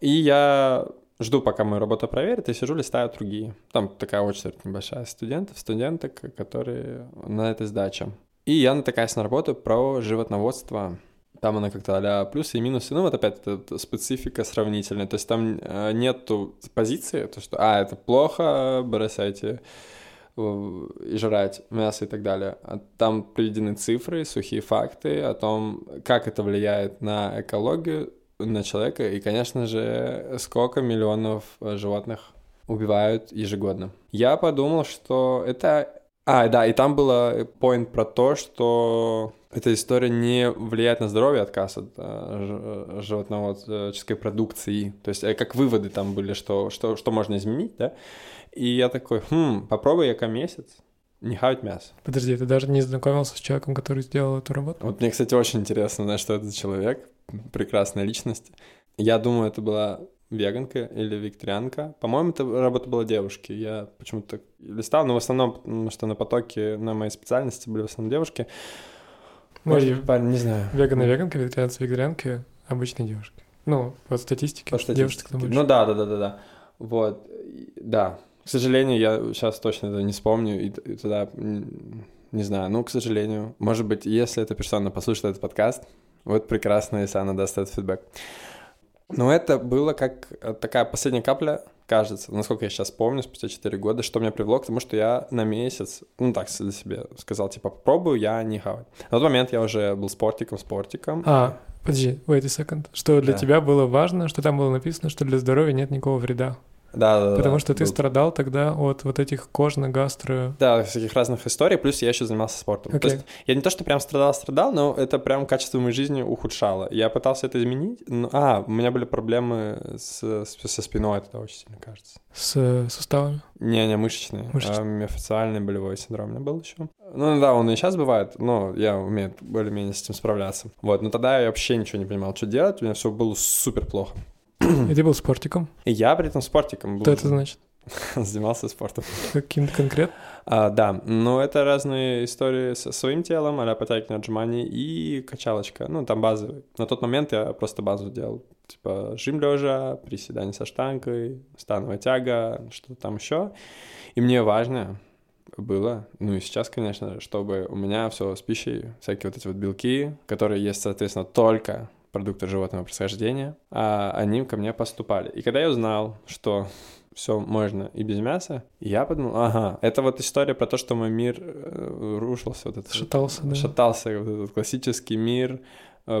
И я жду, пока мою работу проверят, и сижу, листаю другие. Там такая очередь небольшая студентов, студенток, которые на этой сдаче. И я натыкаюсь на работу про животноводство. Там она как-то а плюсы и минусы. Ну вот опять это специфика сравнительная. То есть там э, нету позиции, то что, а, это плохо, бросайте и жрать мясо и так далее. А там приведены цифры, сухие факты о том, как это влияет на экологию, на человека, и, конечно же, сколько миллионов э, животных убивают ежегодно. Я подумал, что это... А, да, и там было поинт про то, что эта история не влияет на здоровье, отказ от э, животноводческой продукции. То есть э, как выводы там были, что, что, что можно изменить, да? И я такой, хм, попробуй я месяц не хавать мясо. Подожди, ты даже не знакомился с человеком, который сделал эту работу? Вот мне, кстати, очень интересно, знать, что это за человек, прекрасная личность. Я думаю, это была веганка или викторианка. По-моему, это работа была девушки. Я почему-то листал, но в основном, потому что на потоке на моей специальности были в основном девушки. Может, Мои парень, не знаю. Веганы, веганка, вегетарианцы, вегетарианки — обычные девушки. Ну, по статистике. По статистике. Девушек Ну да, да, да, да, да. Вот, да. К сожалению, я сейчас точно это не вспомню, и, и тогда не знаю, ну, к сожалению. Может быть, если эта персона послушает этот подкаст, вот прекрасно, если она даст этот фидбэк. Но это было как э, такая последняя капля, кажется, насколько я сейчас помню, спустя 4 года, что меня привело к тому, что я на месяц, ну так для себя сказал, типа, попробую я не хавать. На тот момент я уже был спортиком, спортиком. А, подожди, wait a second. Что для да. тебя было важно, что там было написано, что для здоровья нет никакого вреда? Да, да, Потому да, что ты был... страдал тогда от вот этих кожно-гастро... Да, всяких разных историй, плюс я еще занимался спортом. Okay. То есть я не то, что прям страдал-страдал, но это прям качество моей жизни ухудшало. Я пытался это изменить, но... А, у меня были проблемы с, с, со спиной, это очень сильно кажется. С суставами? Не-не, мышечные. мышечные. А, миофациальный болевой синдром у меня был еще. Ну да, он и сейчас бывает, но я умею более-менее с этим справляться. Вот, но тогда я вообще ничего не понимал, что делать, у меня все было супер плохо. И ты был спортиком? И я при этом спортиком был. Что это значит? [LAUGHS] Занимался спортом. Каким-то конкретно? А, да, но это разные истории со своим телом, а-ля потяги отжиманий и качалочка. Ну, там базовые. На тот момент я просто базу делал. Типа жим лежа, приседание со штангой, становая тяга, что-то там еще. И мне важно было, ну и сейчас, конечно, чтобы у меня все с пищей, всякие вот эти вот белки, которые есть, соответственно, только продукты животного происхождения, а они ко мне поступали. И когда я узнал, что все можно и без мяса, я подумал, ага, это вот история про то, что мой мир э, рушился, вот этот шатался, вот, да. шатался, вот этот классический мир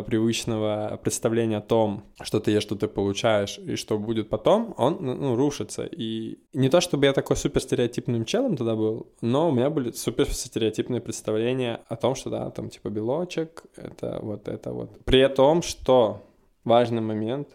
привычного представления о том, что ты ешь, что ты получаешь и что будет потом, он ну, ну, рушится. И не то, чтобы я такой супер стереотипным челом тогда был, но у меня были супер стереотипные представления о том, что да, там типа белочек, это вот это вот. При том, что важный момент,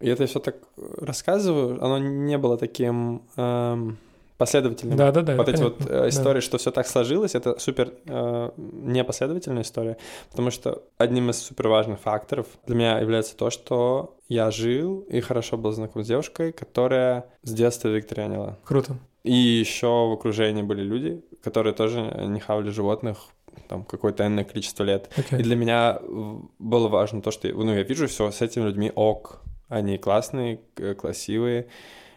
и это все так рассказываю, оно не было таким... Эм, последовательным. Да, да, да. Вот эти понятно. вот э, истории, да. что все так сложилось, это супер э, непоследовательная история, потому что одним из супер важных факторов для меня является то, что я жил и хорошо был знаком с девушкой, которая с детства викторианила. Круто. И еще в окружении были люди, которые тоже не хавали животных там какое-то энное количество лет. Okay. И для меня было важно то, что ну, я вижу все с этими людьми ок. Они классные, красивые,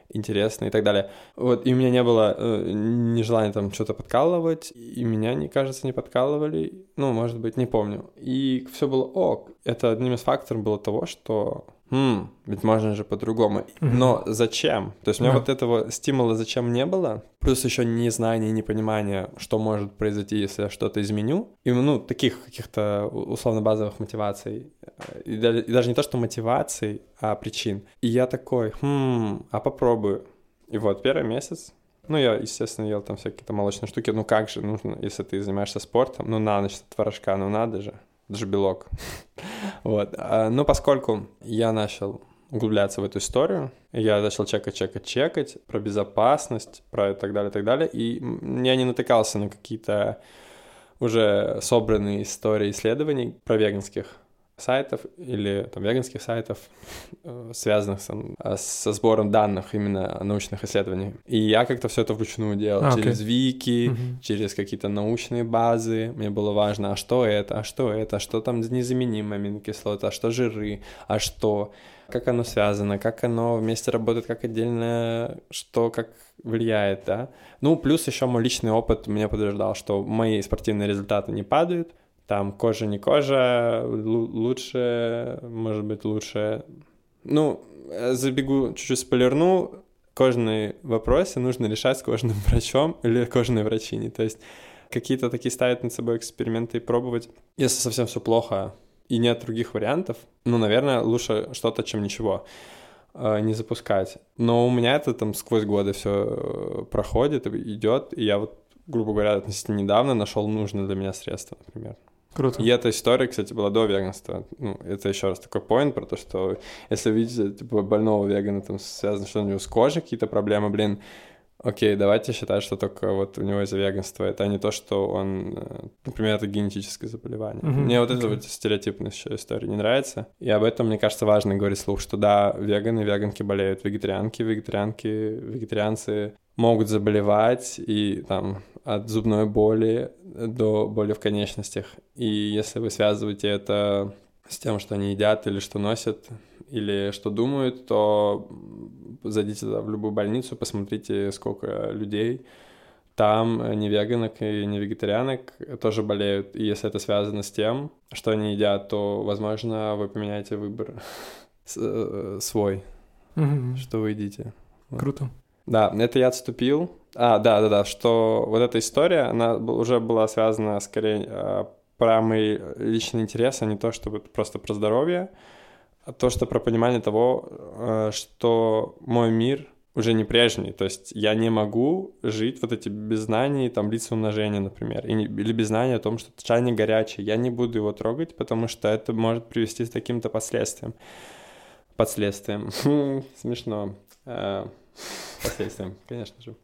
интересно и так далее. Вот, и у меня не было э, ни желания там что-то подкалывать, и меня, не кажется, не подкалывали, ну, может быть, не помню. И все было ок. Это одним из факторов было того, что хм, ведь можно же по-другому. Но зачем? То есть у меня вот этого стимула зачем не было, плюс еще незнание и непонимание, что может произойти, если я что-то изменю. И, ну, таких каких-то условно-базовых мотиваций. И даже, и даже не то, что мотиваций, а причин. И я такой, хм, а попробую. И вот первый месяц ну, я, естественно, ел там всякие там молочные штуки. Ну, как же нужно, если ты занимаешься спортом, ну, на ночь творожка, ну, надо же даже белок. вот. А, но поскольку я начал углубляться в эту историю, я начал чекать, чекать, чекать про безопасность, про и так далее, и так далее, и я не натыкался на какие-то уже собранные истории исследований про веганских сайтов или там веганских сайтов, э, связанных с, э, со сбором данных именно научных исследований. И я как-то все это вручную делал а, через okay. вики, mm-hmm. через какие-то научные базы. Мне было важно, а что это, а что это, а что там незаменимые аминокислоты, а что жиры, а что, как оно связано, как оно вместе работает, как отдельно, что как влияет, да. Ну, плюс еще мой личный опыт мне подтверждал, что мои спортивные результаты не падают, там кожа не кожа, лучше, может быть, лучше. Ну, забегу, чуть-чуть спойлерну, кожные вопросы нужно решать с кожным [LAUGHS] врачом или кожной врачиней. То есть какие-то такие ставить над собой эксперименты и пробовать. Если совсем все плохо, и нет других вариантов, ну, наверное, лучше что-то, чем ничего э, не запускать. Но у меня это там сквозь годы все проходит, идет, и я вот, грубо говоря, относительно недавно нашел нужное для меня средство, например. Круто. И эта история, кстати, была до веганства. Ну, это еще раз такой поинт про то, что если видите, типа, больного вегана, там, связано что-нибудь с кожей, какие-то проблемы, блин, окей, давайте считать, что только вот у него из-за веганства. Это не то, что он, э, например, это генетическое заболевание. Mm-hmm. Мне вот okay. эта вот стереотипная еще история не нравится. И об этом, мне кажется, важно говорить слух, что да, веганы, веганки болеют, вегетарианки, вегетарианки, вегетарианцы могут заболевать и там от зубной боли до боли в конечностях. И если вы связываете это с тем, что они едят или что носят, или что думают, то зайдите в любую больницу, посмотрите, сколько людей там не веганок и не вегетарианок тоже болеют. И если это связано с тем, что они едят, то, возможно, вы поменяете выбор [LAUGHS] э, свой, что вы едите. Круто. Да, это я отступил. А, да, да, да, что вот эта история, она уже была связана скорее э, про мои личные интересы, а не то, чтобы просто про здоровье, а то, что про понимание того, э, что мой мир уже не прежний, то есть я не могу жить вот эти без знаний таблицы умножения, например, и не, или без знания о том, что чайник горячий, я не буду его трогать, потому что это может привести к каким-то последствиям. Последствиям. [LAUGHS] Смешно. Э, последствиям, конечно же.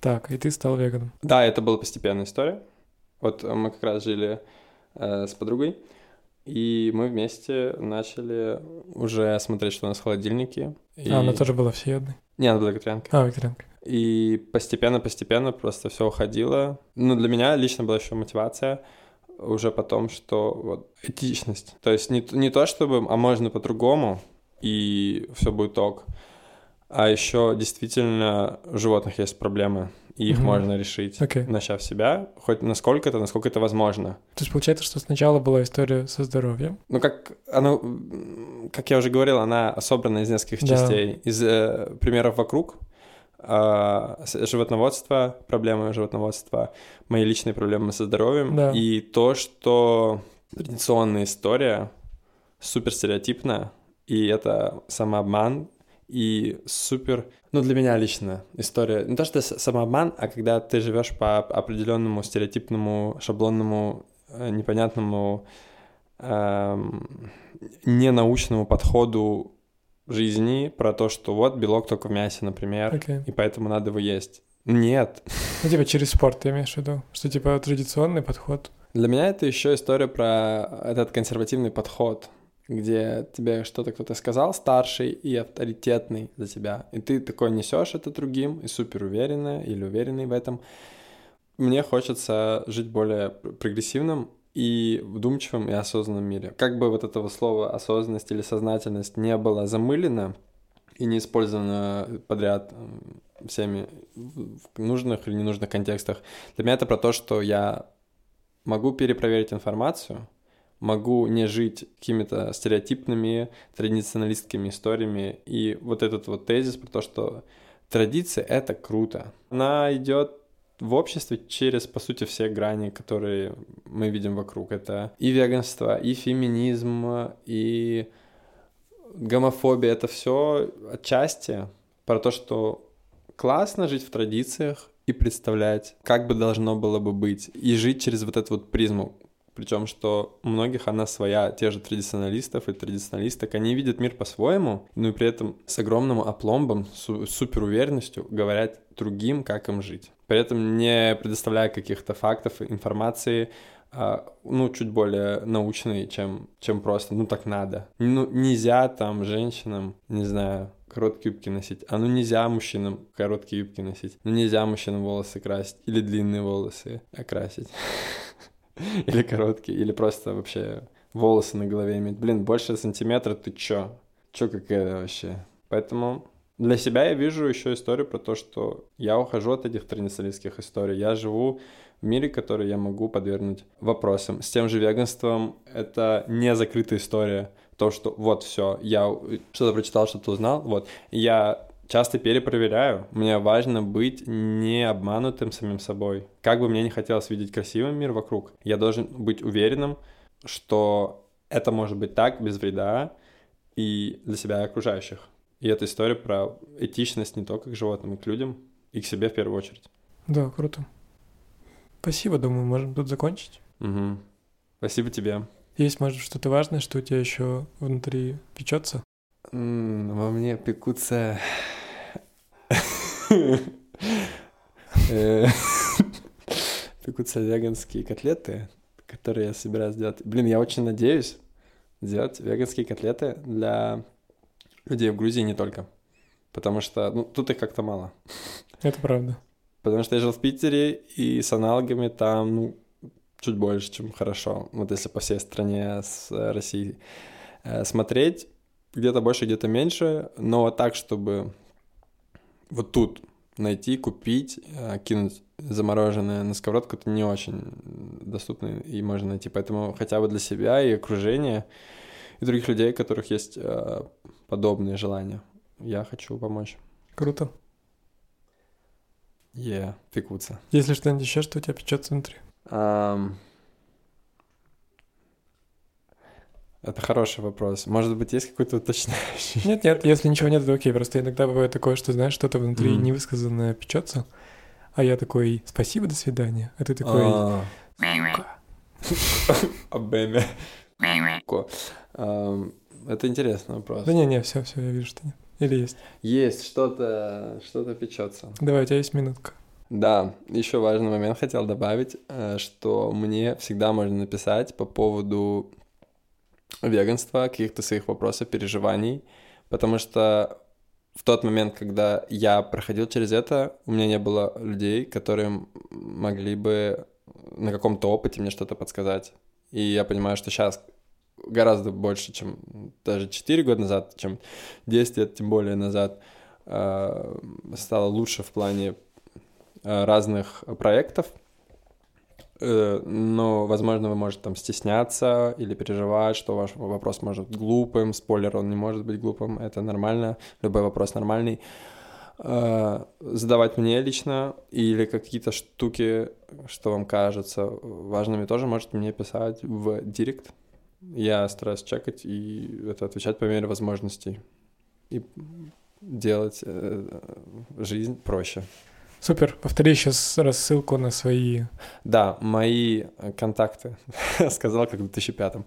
Так, и ты стал веганом. Да, это была постепенная история. Вот мы как раз жили э, с подругой, и мы вместе начали уже смотреть, что у нас в холодильнике. И... А, она тоже была всеядной? Не, она была вегетарианка. А, вегетарианка. И постепенно-постепенно просто все уходило. Ну, для меня лично была еще мотивация уже потом, что вот этичность. То есть не, не то, чтобы, а можно по-другому, и все будет ок. А еще действительно у животных есть проблемы, и их mm-hmm. можно решить, okay. начав себя, хоть насколько-то, насколько это возможно. То есть получается, что сначала была история со здоровьем? Ну, как, оно, как я уже говорил, она собрана из нескольких да. частей. Из э, примеров вокруг, э, животноводство, проблемы животноводства, мои личные проблемы со здоровьем, да. и то, что традиционная история супер стереотипная, и это самообман, и супер, ну для меня лично история, не то что самообман, а когда ты живешь по определенному стереотипному, шаблонному, э, непонятному, эм, ненаучному подходу жизни про то, что вот белок только в мясе, например, okay. и поэтому надо его есть. Нет. Ну, типа через спорт ты имеешь в виду? Что, типа, традиционный подход? Для меня это еще история про этот консервативный подход где тебе что-то кто-то сказал старший и авторитетный за тебя, и ты такой несешь это другим и супер уверенно или уверенный в этом. Мне хочется жить более прогрессивным и вдумчивым и осознанном мире. Как бы вот этого слова осознанность или сознательность не было замылено и не использовано подряд всеми в нужных или ненужных контекстах, для меня это про то, что я могу перепроверить информацию, могу не жить какими-то стереотипными, традиционалистскими историями. И вот этот вот тезис про то, что традиция — это круто. Она идет в обществе через, по сути, все грани, которые мы видим вокруг. Это и веганство, и феминизм, и гомофобия. Это все отчасти про то, что классно жить в традициях и представлять, как бы должно было бы быть, и жить через вот эту вот призму причем что у многих она своя, те же традиционалистов и традиционалисток, они видят мир по-своему, но и при этом с огромным опломбом, с супер уверенностью говорят другим, как им жить. При этом не предоставляя каких-то фактов, информации, а, ну, чуть более научной, чем, чем просто, ну, так надо. Ну, нельзя там женщинам, не знаю, короткие юбки носить. А ну нельзя мужчинам короткие юбки носить. Ну нельзя мужчинам волосы красить. Или длинные волосы окрасить. [LAUGHS] [LAUGHS] или короткие, или просто вообще волосы на голове иметь. Блин, больше сантиметра, ты чё? Чё какая вообще? Поэтому для себя я вижу еще историю про то, что я ухожу от этих традиционалистских историй. Я живу в мире, который я могу подвергнуть вопросам. С тем же веганством это не закрытая история. То, что вот все, я что-то прочитал, что-то узнал, вот. Я часто перепроверяю. Мне важно быть не обманутым самим собой. Как бы мне не хотелось видеть красивый мир вокруг, я должен быть уверенным, что это может быть так, без вреда, и для себя и окружающих. И эта история про этичность не только к животным, и к людям, и к себе в первую очередь. Да, круто. Спасибо, думаю, можем тут закончить. Угу. Спасибо тебе. Есть, может, что-то важное, что у тебя еще внутри печется? Во мне пекутся... Э, [LAUGHS] пекутся веганские котлеты, которые я собираюсь сделать. Блин, я очень надеюсь сделать веганские котлеты для людей в Грузии не только. Потому что ну, тут их как-то мало. Это правда. Потому что я жил в Питере, и с аналогами там ну, чуть больше, чем хорошо. Вот если по всей стране с э, Россией э, смотреть, где-то больше, где-то меньше, но так, чтобы вот тут найти, купить, э, кинуть замороженное на сковородку, это не очень доступно и можно найти. Поэтому хотя бы для себя и окружения, и других людей, у которых есть подобные желания, я хочу помочь. Круто. Е, yeah, пекутся. Если что-нибудь еще, что у тебя печется внутри? Um, это хороший вопрос. Может быть, есть какой-то уточняющий? Нет, нет, если ничего нет, то окей. Просто иногда бывает такое, что, знаешь, что-то внутри mm. невысказанное печется, а я такой, спасибо, до свидания. А ты такой... [LAUGHS] Обеме. Это интересный вопрос. Да не, не, все, все, я вижу, что нет. Или есть? Есть, что-то что печется. Давай, у тебя есть минутка. Да, еще важный момент хотел добавить, э, что мне всегда можно написать по поводу веганства, каких-то своих вопросов, переживаний, потому что в тот момент, когда я проходил через это, у меня не было людей, которые могли бы на каком-то опыте мне что-то подсказать. И я понимаю, что сейчас гораздо больше, чем даже 4 года назад, чем 10 лет, тем более назад, э, стало лучше в плане э, разных проектов, но, возможно, вы можете там стесняться или переживать, что ваш вопрос может быть глупым, спойлер, он не может быть глупым, это нормально, любой вопрос нормальный. Задавать мне лично или какие-то штуки, что вам кажется важными, тоже можете мне писать в директ, я стараюсь чекать и это отвечать по мере возможностей. И делать э, жизнь проще. Супер. Повтори сейчас рассылку на свои... Да, мои контакты. [LAUGHS] Сказал, как в 2005-м.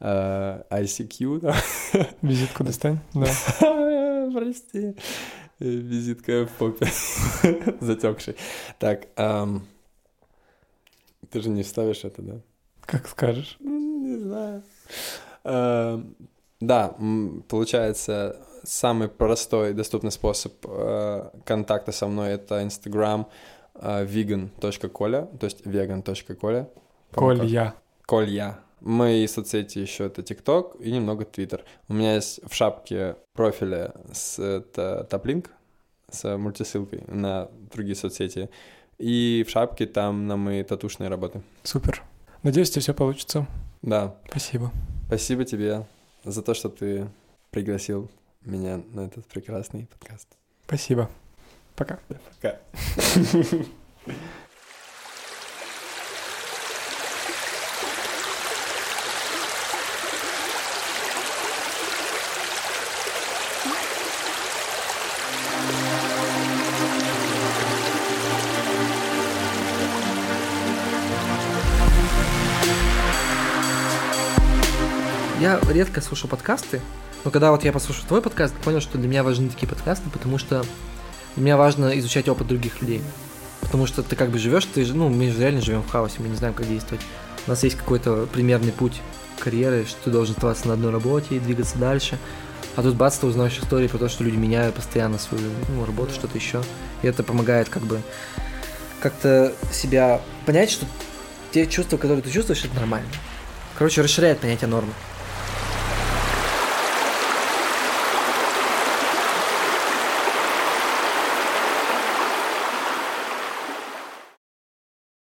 Uh, э, ICQ. [LAUGHS] Визитку достань, да. [LAUGHS] Прости. Визитка в попе. Затекший. Так, um, ты же не вставишь это, да? Как скажешь. Не знаю. Эм, да, получается, самый простой и доступный способ э, контакта со мной это Instagram э, vegan.коля, то есть vegan.коля. Колья. Колья. Мои соцсети еще это TikTok и немного Twitter. У меня есть в шапке профиля с это топлинк с мультисылкой на другие соцсети. И в шапке там на мои татушные работы. Супер. Надеюсь, тебе все получится. Да. Спасибо. Спасибо тебе за то, что ты пригласил меня на этот прекрасный подкаст. Спасибо. Пока. Пока. Я редко слушаю подкасты, но когда вот я послушал твой подкаст, понял, что для меня важны такие подкасты, потому что для меня важно изучать опыт других людей. Потому что ты как бы живешь, ты ну, мы же реально живем в хаосе, мы не знаем, как действовать. У нас есть какой-то примерный путь карьеры, что ты должен оставаться на одной работе и двигаться дальше. А тут бац, ты узнаешь истории про то, что люди меняют постоянно свою ну, работу, что-то еще. И это помогает как бы как-то себя понять, что те чувства, которые ты чувствуешь, это нормально. Короче, расширяет понятие нормы.